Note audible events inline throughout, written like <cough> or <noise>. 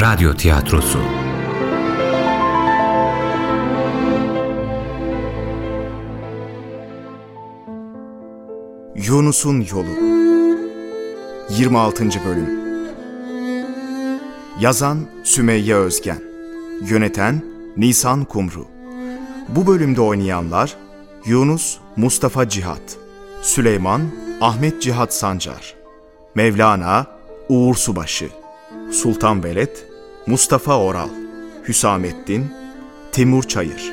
Radyo Tiyatrosu. Yunus'un Yolu. 26. Bölüm. Yazan Sümeyye Özgen. Yöneten Nisan Kumru. Bu bölümde oynayanlar Yunus Mustafa Cihat Süleyman Ahmet Cihat Sancar Mevlana Uğur Subaşı Sultan Veled Mustafa Oral Hüsamettin Timur Çayır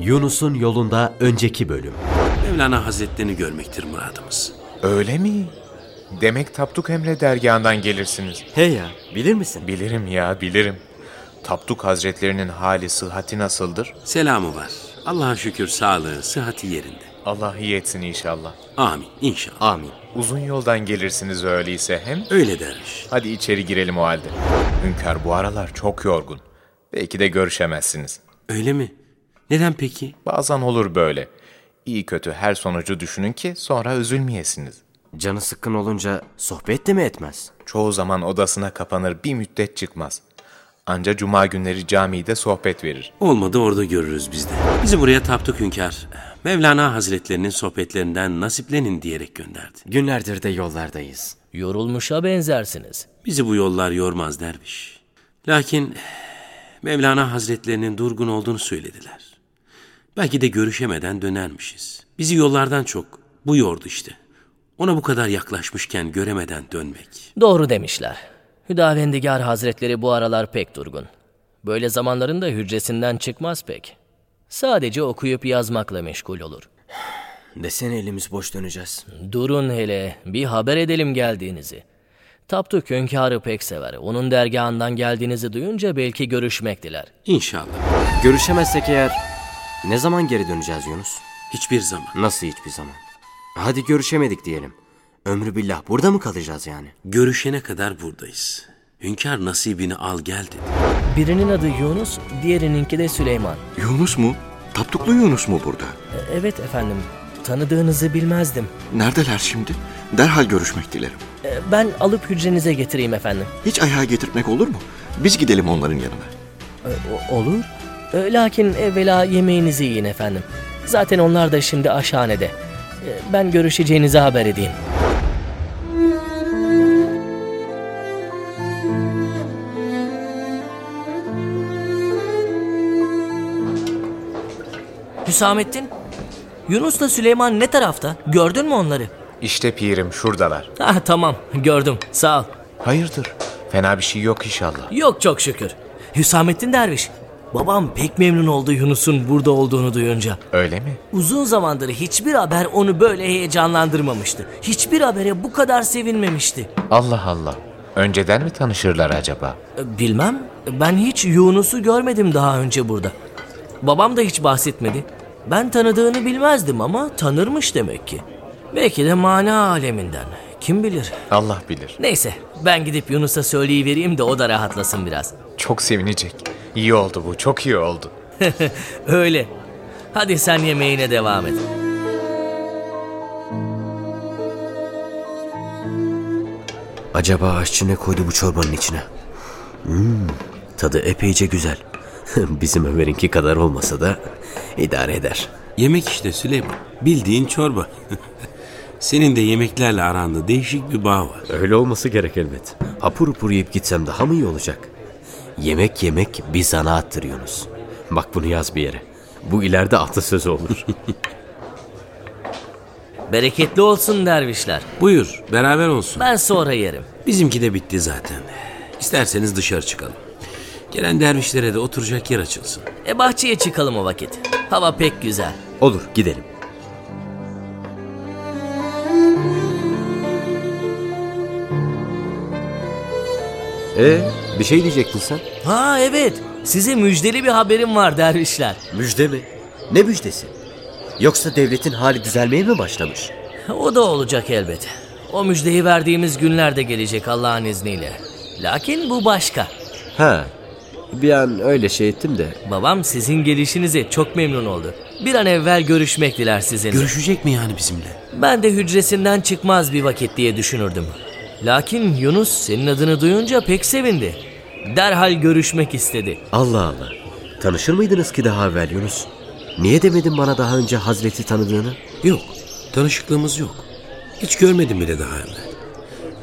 Yunus'un yolunda önceki bölüm. Mevlana Hazretlerini görmektir muradımız. Öyle mi? Demek Tapduk Emre dergahından gelirsiniz. He ya, bilir misin? Bilirim ya, bilirim. Tapduk Hazretlerinin hali, sıhhati nasıldır? Selamı var. Allah'a şükür sağlığı, sıhhati yerinde. Allah iyi etsin inşallah. Amin inşallah. Amin. Uzun yoldan gelirsiniz öyleyse hem. Öyle derviş. Hadi içeri girelim o halde. Hünkar bu aralar çok yorgun. Belki de görüşemezsiniz. Öyle mi? Neden peki? Bazen olur böyle. İyi kötü her sonucu düşünün ki sonra üzülmeyesiniz. Canı sıkkın olunca sohbet de mi etmez? Çoğu zaman odasına kapanır bir müddet çıkmaz. Anca cuma günleri camide sohbet verir. Olmadı orada görürüz biz de. Bizi buraya taptık hünkâr. Mevlana Hazretlerinin sohbetlerinden nasiplenin diyerek gönderdi. Günlerdir de yollardayız. Yorulmuşa benzersiniz. Bizi bu yollar yormaz derviş. Lakin Mevlana Hazretlerinin durgun olduğunu söylediler. Belki de görüşemeden dönermişiz. Bizi yollardan çok bu yordu işte. Ona bu kadar yaklaşmışken göremeden dönmek. Doğru demişler. Hüdavendigar Hazretleri bu aralar pek durgun. Böyle zamanlarında hücresinden çıkmaz pek. Sadece okuyup yazmakla meşgul olur. Desene elimiz boş döneceğiz. Durun hele, bir haber edelim geldiğinizi. Tapduk hünkârı pek sever. Onun dergahından geldiğinizi duyunca belki görüşmek diler. İnşallah. Görüşemezsek eğer ne zaman geri döneceğiz Yunus? Hiçbir zaman. Nasıl hiçbir zaman? Hadi görüşemedik diyelim. Ömrü billah burada mı kalacağız yani? Görüşene kadar buradayız. Hünkâr nasibini al gel dedi. Birinin adı Yunus, diğerininki de Süleyman. Yunus mu? Tapduklu Yunus mu burada? E, Evet efendim, tanıdığınızı bilmezdim. Neredeler şimdi? Derhal görüşmek dilerim. E, Ben alıp hücrenize getireyim efendim. Hiç ayağa getirtmek olur mu? Biz gidelim onların yanına. E, o- Olur. E, Lakin evvela yemeğinizi yiyin efendim. Zaten onlar da şimdi aşhanede. E, Ben görüşeceğinizi haber edeyim. Hüsamettin, Yunus'la Süleyman ne tarafta? Gördün mü onları? İşte pirim şuradalar. Ah tamam, gördüm. Sağ ol. Hayırdır? Fena bir şey yok inşallah. Yok çok şükür. Hüsamettin Derviş. Babam pek memnun oldu Yunus'un burada olduğunu duyunca. Öyle mi? Uzun zamandır hiçbir haber onu böyle heyecanlandırmamıştı. Hiçbir habere bu kadar sevinmemişti. Allah Allah. Önceden mi tanışırlar acaba? E, Bilmem. Ben hiç Yunus'u görmedim daha önce burada. Babam da hiç bahsetmedi. Ben tanıdığını bilmezdim ama tanırmış demek ki. Belki de mana aleminden. Kim bilir. Allah bilir. Neyse ben gidip Yunus'a söyleyivereyim de o da rahatlasın biraz. Çok sevinecek. İyi oldu bu, çok iyi oldu. <laughs> Öyle. Hadi sen yemeğine devam et. Acaba aşçı ne koydu bu çorbanın içine? Hmm, tadı epeyce güzel. <laughs> Bizim Ömer'inki kadar olmasa da idare eder. Yemek işte Süleyman. Bildiğin çorba. <laughs> Senin de yemeklerle aranda değişik bir bağ var. Öyle olması gerek elbet. Hapur hapur yiyip gitsem daha mı iyi olacak? Yemek yemek bir zanaattır Yunus. Bak bunu yaz bir yere. Bu ileride atasözü olur. <laughs> Bereketli olsun dervişler. Buyur beraber olsun. Ben sonra yerim. Bizimki de bitti zaten. İsterseniz dışarı çıkalım. Gelen dervişlere de oturacak yer açılsın. E bahçeye çıkalım o vakit. Hava pek güzel. olur gidelim. Ee, bir şey diyecektin sen? Ha evet. Size müjdeli bir haberim var dervişler. Müjde mi? Ne müjdesi? Yoksa devletin hali düzelmeye mi başlamış? <laughs> O da olacak elbet. O müjdeyi verdiğimiz günler de gelecek Allah'ın izniyle. Lakin bu başka. Ha, Bir an öyle şey ettim de. Babam sizin gelişinize çok memnun oldu. Bir an evvel görüşmek diler sizinle. Görüşecek mi yani bizimle? ben de hücresinden çıkmaz bir vakit diye düşünürdüm. Lakin Yunus senin adını duyunca pek sevindi. Derhal görüşmek istedi. Allah Allah. Tanışır mıydınız ki daha evvel Yunus? Niye demedin bana daha önce Hazreti tanıdığını? Yok. Tanışıklığımız yok. Hiç görmedim bile daha evvel.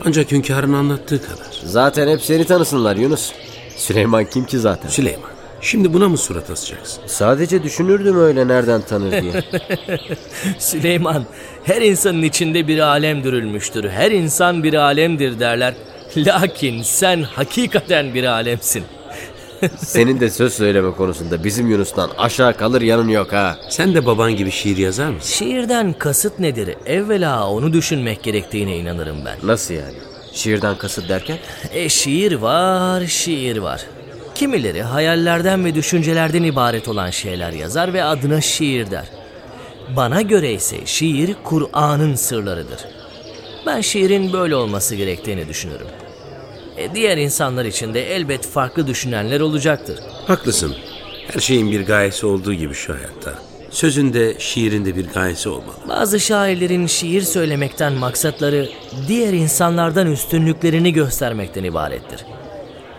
Ancak hünkârın anlattığı kadar. Zaten hep seni tanısınlar Yunus. Süleyman kim ki zaten? Süleyman, şimdi buna mı surat asacaksın? Sadece düşünürdüm öyle nereden tanır diye. <laughs> Süleyman, her insanın içinde bir alem dürülmüştür. Her insan bir alemdir derler. Lakin sen hakikaten bir alemsin. <laughs> Senin de söz söyleme konusunda bizim Yunus'tan aşağı kalır yanın yok ha. Sen de baban gibi şiir yazar mısın? Şiirden kasıt nedir? Evvela onu düşünmek gerektiğine inanırım ben. Nasıl yani? Şiirden kasıt derken? E şiir var, şiir var. Kimileri hayallerden ve düşüncelerden ibaret olan şeyler yazar ve adına şiir der. Bana göre ise şiir Kur'an'ın sırlarıdır. Ben şiirin böyle olması gerektiğini düşünürüm. E diğer insanlar için de elbet farklı düşünenler olacaktır. Haklısın. Her şeyin bir gayesi olduğu gibi şu hayatta. Sözünde, şiirinde bir gayesi olmalı. Bazı şairlerin şiir söylemekten maksatları diğer insanlardan üstünlüklerini göstermekten ibarettir.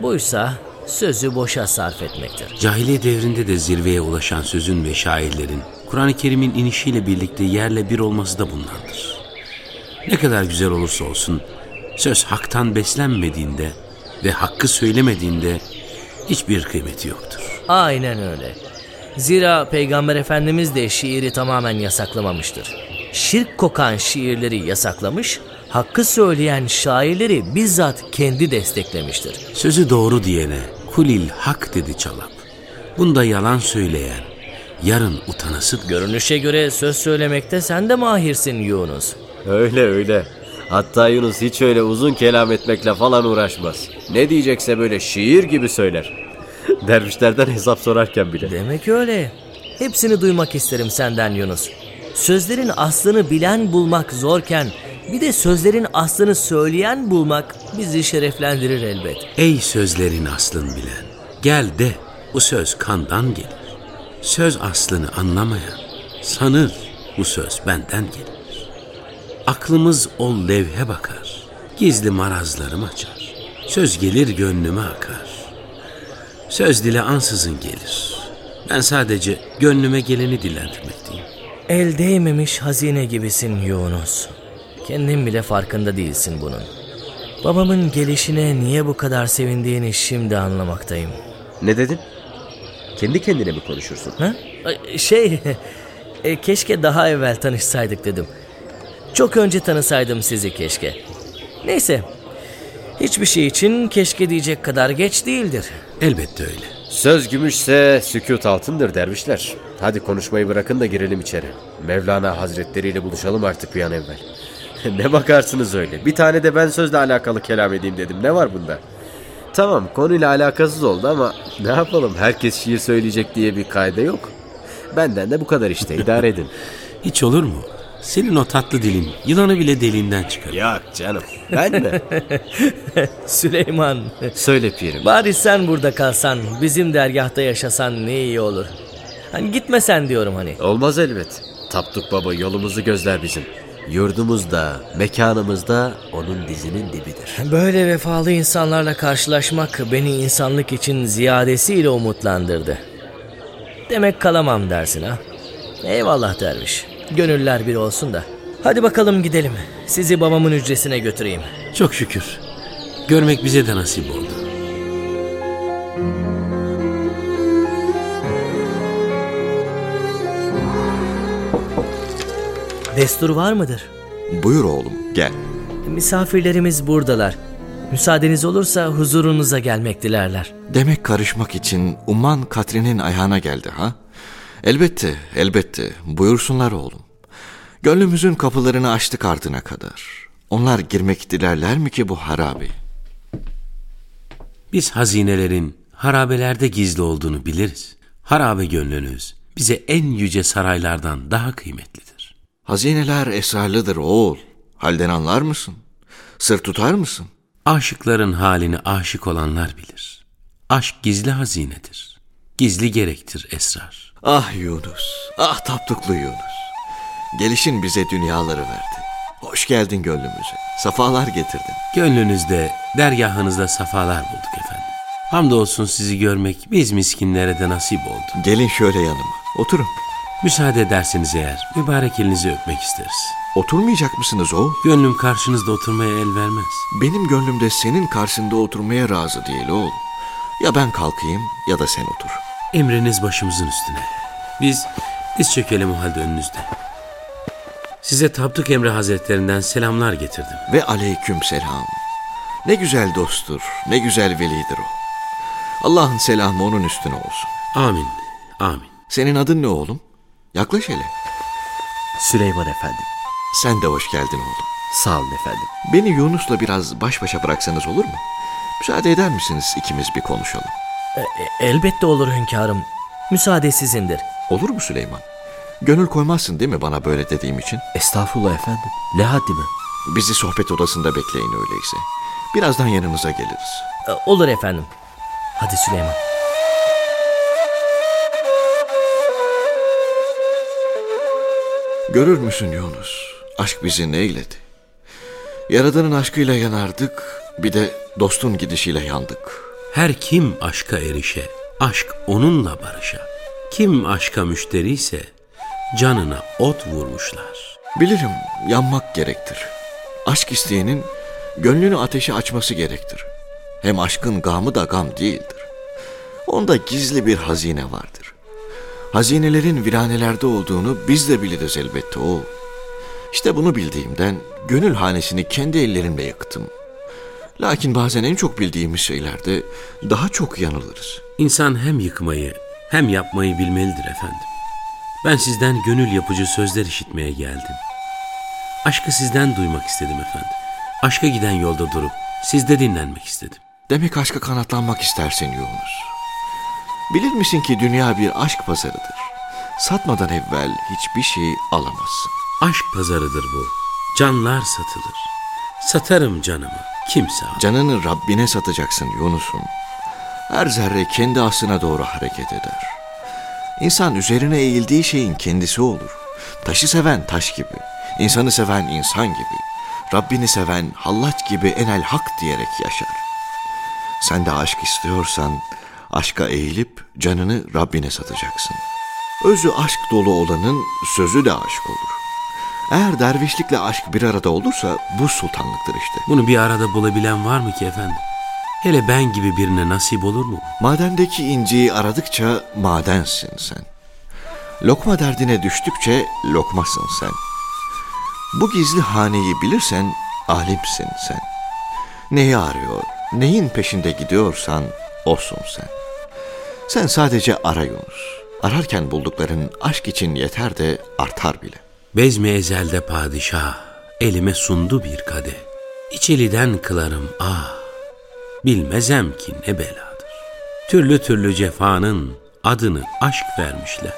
Buysa sözü boşa sarf etmektir. Cahiliye devrinde de zirveye ulaşan sözün ve şairlerin Kur'an-ı Kerim'in inişiyle birlikte yerle bir olması da bundandır. Ne kadar güzel olursa olsun söz haktan beslenmediğinde ve hakkı söylemediğinde hiçbir kıymeti yoktur. Aynen öyle. Zira Peygamber Efendimiz de şiiri tamamen yasaklamamıştır. Şirk kokan şiirleri yasaklamış, hakkı söyleyen şairleri bizzat kendi desteklemiştir. Sözü doğru diyene kulil hak dedi çalap. Bunda yalan söyleyen yarın utanasıdır. Görünüşe göre söz söylemekte sen de mahirsin Yunus. Öyle öyle. Hatta Yunus hiç öyle uzun kelam etmekle falan uğraşmaz. Ne diyecekse böyle şiir gibi söyler. <laughs> Dervişlerden hesap sorarken bile. Demek öyle. Hepsini duymak isterim senden Yunus. Sözlerin aslını bilen bulmak zorken bir de sözlerin aslını söyleyen bulmak bizi şereflendirir elbet. Ey sözlerin aslını bilen, gel de bu söz kandan gelir. Söz aslını anlamayan, sanır bu söz benden gelir. Aklımız ol levhe bakar, gizli marazlarım açar. Söz gelir gönlüme akar. Söz dile ansızın gelir. Ben sadece gönlüme geleni dillendirmekteyim. El değmemiş hazine gibisin Yunus. Kendin bile farkında değilsin bunun. Babamın gelişine niye bu kadar sevindiğini şimdi anlamaktayım. Ne dedin? Kendi kendine mi konuşursun? Ha? Ay, Şey, <laughs> e, keşke daha evvel tanışsaydık dedim. Çok önce tanısaydım sizi keşke. Neyse, hiçbir şey için keşke diyecek kadar geç değildir. Elbette öyle. Söz gümüşse sükut altındır dervişler. Hadi konuşmayı bırakın da girelim içeri. Mevlana Hazretleri ile buluşalım artık bir an evvel. <laughs> ne bakarsınız öyle. Bir tane de ben sözle alakalı kelam edeyim dedim. Ne var bunda? Tamam konuyla alakasız oldu ama ne yapalım herkes şiir söyleyecek diye bir kaide yok. Benden de bu kadar işte idare edin. <laughs> Hiç olur mu? Senin o tatlı dilin yılanı bile deliğinden çıkarır. Yok canım ben mi? <laughs> Süleyman, Söyle pirim. bari sen burada kalsan, bizim dergahta yaşasan ne iyi olur. Hani gitmesen diyorum hani. Olmaz elbet. Tapduk baba yolumuzu gözler bizim. Yurdumuzda, mekanımızda onun dizinin dibidir. Böyle vefalı insanlarla karşılaşmak beni insanlık için ziyadesiyle umutlandırdı. Demek kalamam dersin ha. Eyvallah derviş. Gönüller bir olsun da. Hadi bakalım gidelim. Sizi babamın hücresine götüreyim. Çok şükür. Görmek bize de nasip oldu. Destur var mıdır? Buyur oğlum gel. Misafirlerimiz buradalar. Müsaadeniz olursa huzurunuza gelmek dilerler. Demek karışmak için Umman Katri'nin ayağına geldi ha? Elbette, elbette. Buyursunlar oğlum. Gönlümüzün kapılarını açtık ardına kadar. Onlar girmek dilerler mi ki bu harabi? Biz hazinelerin harabelerde gizli olduğunu biliriz. Harabe gönlünüz bize en yüce saraylardan daha kıymetlidir. Hazineler esrarlıdır oğul. Halden anlar mısın? Sır tutar mısın? Aşıkların halini aşık olanlar bilir. Aşk gizli hazinedir. Gizli gerektir esrar. Ah Yunus, ah taptuklu Yunus. Gelişin bize dünyaları verdi. Hoş geldin gönlümüze. Safalar getirdin. Gönlünüzde, dergahınızda safalar bulduk efendim. Hamdolsun sizi görmek biz miskinlere de nasip oldu. Gelin şöyle yanıma. Oturun. Müsaade ederseniz eğer mübarek elinizi öpmek isteriz. Oturmayacak mısınız oğul? Gönlüm karşınızda oturmaya el vermez. Benim gönlümde senin karşında oturmaya razı değil oğul. Ya ben kalkayım ya da sen otur. Emriniz başımızın üstüne. Biz diz çökelim o halde önünüzde. Size Tapduk Emre Hazretlerinden selamlar getirdim. Ve aleyküm selam. Ne güzel dosttur, ne güzel velidir o. Allah'ın selamı onun üstüne olsun. Amin, amin. Senin adın ne oğlum? Yaklaş hele. Süleyman efendim. Sen de hoş geldin oğlum. Sağ olun efendim. Beni Yunus'la biraz baş başa bıraksanız olur mu? Müsaade eder misiniz ikimiz bir konuşalım? E, e, elbette olur hünkârım. Müsaade sizindir. Olur mu Süleyman? Gönül koymazsın değil mi bana böyle dediğim için? Estağfurullah efendim. Ne haddime? Bizi sohbet odasında bekleyin öyleyse. Birazdan yanınıza geliriz. E, olur efendim. Hadi Süleyman. Görür müsün Yunus? Aşk bizi neyledi? Yaradanın aşkıyla yanardık, bir de dostun gidişiyle yandık. Her kim aşka erişe, aşk onunla barışa. Kim aşka müşteriyse canına ot vurmuşlar. Bilirim yanmak gerektir. Aşk isteyenin gönlünü ateşe açması gerektir. Hem aşkın gamı da gam değildir. Onda gizli bir hazine vardır. Hazinelerin viranelerde olduğunu biz de biliriz elbette o. İşte bunu bildiğimden gönül hanesini kendi ellerimle yaktım. Lakin bazen en çok bildiğimiz şeylerde daha çok yanılırız. İnsan hem yıkmayı hem yapmayı bilmelidir efendim. Ben sizden gönül yapıcı sözler işitmeye geldim. Aşkı sizden duymak istedim efendim. Aşka giden yolda durup sizde dinlenmek istedim. Demek aşka kanatlanmak istersin Yunus. Bilir misin ki dünya bir aşk pazarıdır. Satmadan evvel hiçbir şey alamazsın. Aşk pazarıdır bu. Canlar satılır. Satarım canımı. Kimse al. Canını Rabbine satacaksın Yunus'um. Her zerre kendi aslına doğru hareket eder. İnsan üzerine eğildiği şeyin kendisi olur. Taşı seven taş gibi, insanı seven insan gibi, Rabbini seven hallaç gibi enel hak diyerek yaşar. Sen de aşk istiyorsan aşka eğilip canını Rabbine satacaksın. Özü aşk dolu olanın sözü de aşk olur. Eğer dervişlikle aşk bir arada olursa bu sultanlıktır işte. Bunu bir arada bulabilen var mı ki efendim? Hele ben gibi birine nasip olur mu? Madendeki inciyi aradıkça madensin sen. Lokma derdine düştükçe lokmasın sen. Bu gizli haneyi bilirsen alimsin sen. Neyi arıyor, neyin peşinde gidiyorsan olsun sen. Sen sadece ara Yunus. Ararken buldukların aşk için yeter de artar bile. Bezmi ezelde padişah elime sundu bir kadeh. İçeliden kılarım ah bilmezem ki ne beladır. Türlü türlü cefanın adını aşk vermişler.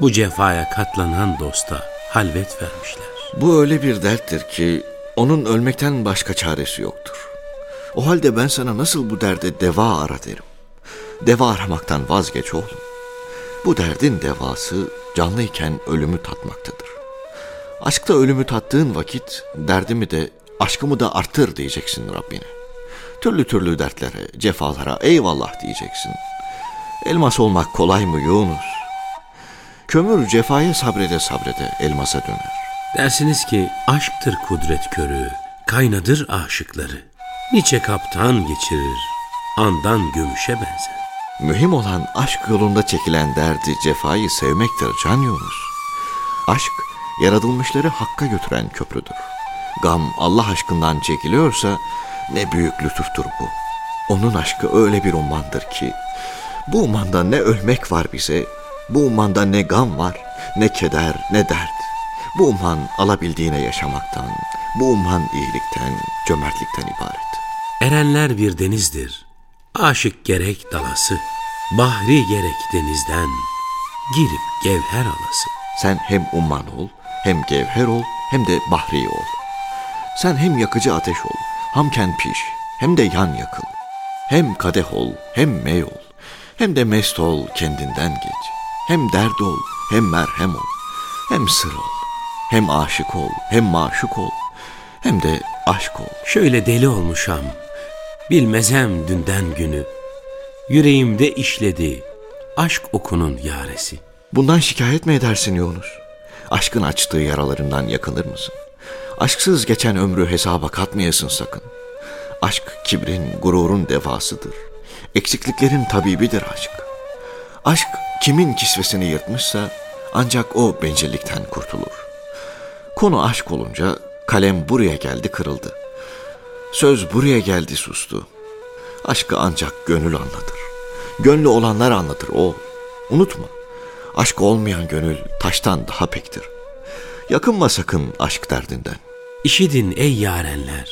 Bu cefaya katlanan dosta halvet vermişler. Bu öyle bir derttir ki onun ölmekten başka çaresi yoktur. O halde ben sana nasıl bu derde deva ara derim. Deva aramaktan vazgeç oğlum. Bu derdin devası canlıyken ölümü tatmaktadır. Aşkta ölümü tattığın vakit derdimi de aşkımı da arttır diyeceksin Rabbine. Türlü türlü dertlere, cefalara eyvallah diyeceksin. Elmas olmak kolay mı Yunus? Kömür cefaya sabrede sabrede elmasa döner. Dersiniz ki aşktır kudret körü, kaynadır aşıkları. Niçe kaptan geçirir, andan gümüşe benzer. Mühim olan aşk yolunda çekilen derdi cefayı sevmektir Can Yunus. Aşk yaratılmışları hakka götüren köprüdür. Gam Allah aşkından çekiliyorsa ne büyük lütuftur bu. Onun aşkı öyle bir ummandır ki bu ummanda ne ölmek var bize, bu ummanda ne gam var, ne keder, ne dert. Bu umman alabildiğine yaşamaktan, bu umman iyilikten, cömertlikten ibaret. Erenler bir denizdir. Aşık gerek dalası, bahri gerek denizden, girip gevher alası. Sen hem umman ol, hem gevher ol, hem de bahri ol. Sen hem yakıcı ateş ol, hamken piş, hem de yan yakıl. Hem kadeh ol, hem mey ol, hem de mest ol kendinden geç. Hem dert ol, hem merhem ol, hem sır ol, hem aşık ol, hem maşuk ol, hem de aşk ol. Şöyle deli olmuşam, bilmezem dünden günü. Yüreğimde işledi aşk okunun yaresi. Bundan şikayet mi edersin Yunus? Aşkın açtığı yaralarından yakınır mısın? Aşksız geçen ömrü hesaba katmayasın sakın. Aşk kibrin, gururun devasıdır. Eksikliklerin tabibidir aşk. Aşk kimin kisvesini yırtmışsa ancak o bencillikten kurtulur. Konu aşk olunca kalem buraya geldi kırıldı. Söz buraya geldi sustu. Aşkı ancak gönül anlatır. Gönlü olanlar anlatır o. Unutma. Aşk olmayan gönül taştan daha pektir. Yakınma sakın aşk derdinden. İşidin ey yarenler,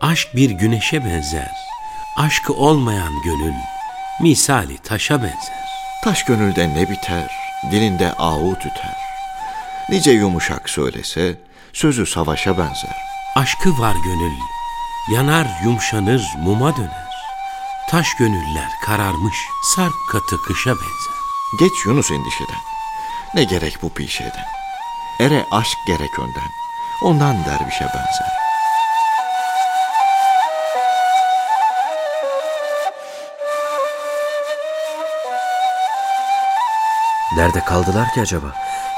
aşk bir güneşe benzer. Aşkı olmayan gönül, misali taşa benzer. Taş gönülde ne biter, dilinde ağu tüter. Nice yumuşak söylese, sözü savaşa benzer. Aşkı var gönül, yanar yumşanır muma döner. Taş gönüller kararmış, sarp katı kışa benzer. Geç Yunus endişeden. Ne gerek bu pişeden? Ere aşk gerek önden. Ondan dervişe benzer. Nerede kaldılar ki acaba?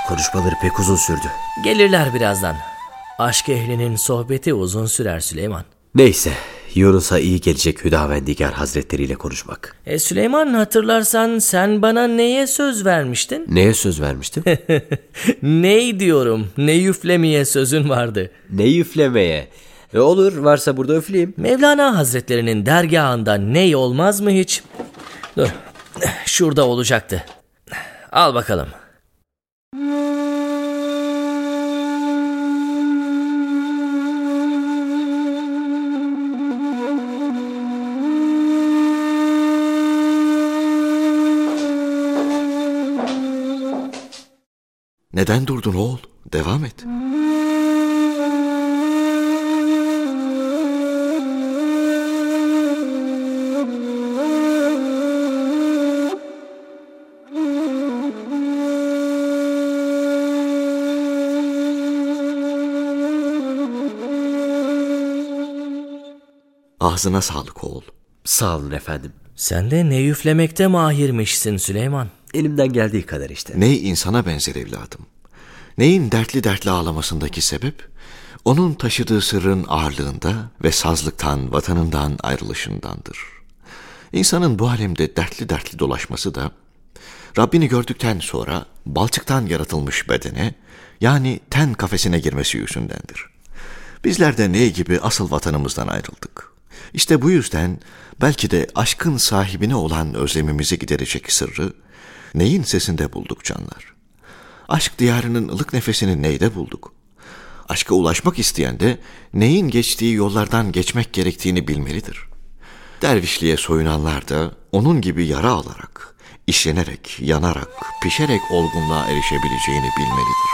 Konuşmaları pek uzun sürdü. Gelirler birazdan. Aşk ehlinin sohbeti uzun sürer Süleyman. Neyse, Yunus'a iyi gelecek Hüdavendigar Hazretleri ile konuşmak. E Süleyman hatırlarsan sen bana neye söz vermiştin? Neye söz vermiştim? <laughs> Ney diyorum, ne yüflemeye sözün vardı. ne üflemeye? E olur, varsa burada üfleyeyim. Mevlana Hazretlerinin dergahında ney olmaz mı hiç? Dur, şurada olacaktı. Al bakalım. Neden durdun oğul? Devam et. Ağzına sağlık oğul. Sağ olun efendim. Sen de ne yüflemekte mahirmişsin Süleyman. Elimden geldiği kadar işte. Ney insana benzer evladım. Neyin dertli dertli ağlamasındaki sebep? Onun taşıdığı sırrın ağırlığında ve sazlıktan, vatanından ayrılışındandır. İnsanın bu alemde dertli dertli dolaşması da, Rabbini gördükten sonra balçıktan yaratılmış bedene, yani ten kafesine girmesi yüzündendir. Bizler de ney gibi asıl vatanımızdan ayrıldık. İşte bu yüzden belki de aşkın sahibine olan özlemimizi giderecek sırrı, neyin sesinde bulduk canlar. Aşk diyarının ılık nefesini neyde bulduk? Aşka ulaşmak isteyen de neyin geçtiği yollardan geçmek gerektiğini bilmelidir. Dervişliğe soyunanlar da onun gibi yara alarak, işlenerek, yanarak, pişerek olgunluğa erişebileceğini bilmelidir.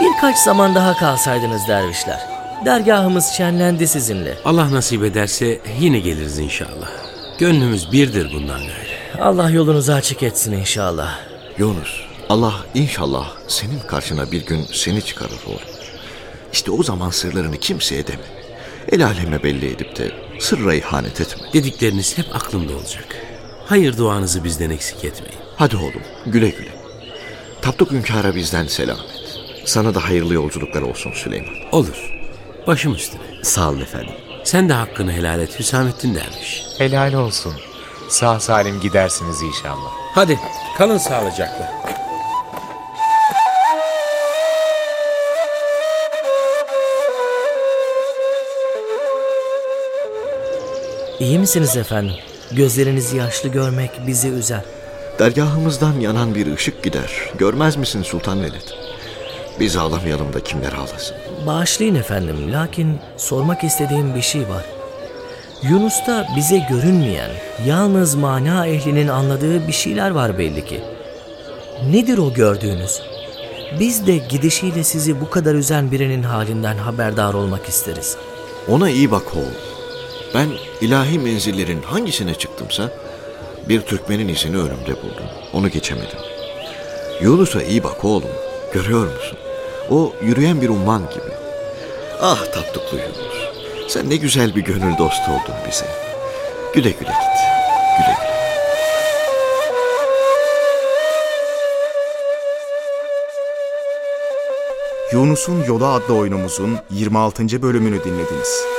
Birkaç zaman daha kalsaydınız dervişler. Dergahımız şenlendi sizinle. Allah nasip ederse yine geliriz inşallah. Gönlümüz birdir bundan gayrı. Allah yolunuzu açık etsin inşallah. Yunus, Allah inşallah senin karşına bir gün seni çıkarır oğlum. İşte o zaman sırlarını kimseye deme. El aleme belli edip de sırra ihanet etme. Dedikleriniz hep aklımda olacak. Hayır duanızı bizden eksik etmeyin. Hadi oğlum, güle güle. Tapduk hünkâra bizden selamet. Sana da hayırlı yolculuklar olsun Süleyman. Olur. Başım üstüne. Sağ olun efendim. Sen de hakkını helal et Hüsamettin derviş. Helal olsun. Sağ salim gidersiniz inşallah. Hadi kalın sağlıcakla. İyi misiniz efendim? Gözlerinizi yaşlı görmek bizi üzer. Dergahımızdan yanan bir ışık gider. Görmez misin Sultan Velid? Biz ağlamayalım da kimler ağlasın. Bağışlayın efendim, lakin sormak istediğim bir şey var. Yunus'ta bize görünmeyen, yalnız mana ehlinin anladığı bir şeyler var belli ki. Nedir o gördüğünüz? Biz de gidişiyle sizi bu kadar üzen birinin halinden haberdar olmak isteriz. Ona iyi bak oğul. Ben ilahi menzillerin hangisine çıktımsa bir Türkmenin izini önümde buldum. Onu geçemedim. Yunus'a iyi bak oğlum. Görüyor musun? O yürüyen bir umman gibi. Ah tatlıklı Yunus. Sen ne güzel bir gönül dostu oldun bize. Güle güle git. Güle güle. Yunus'un Yolu adlı oyunumuzun 26. bölümünü dinlediniz.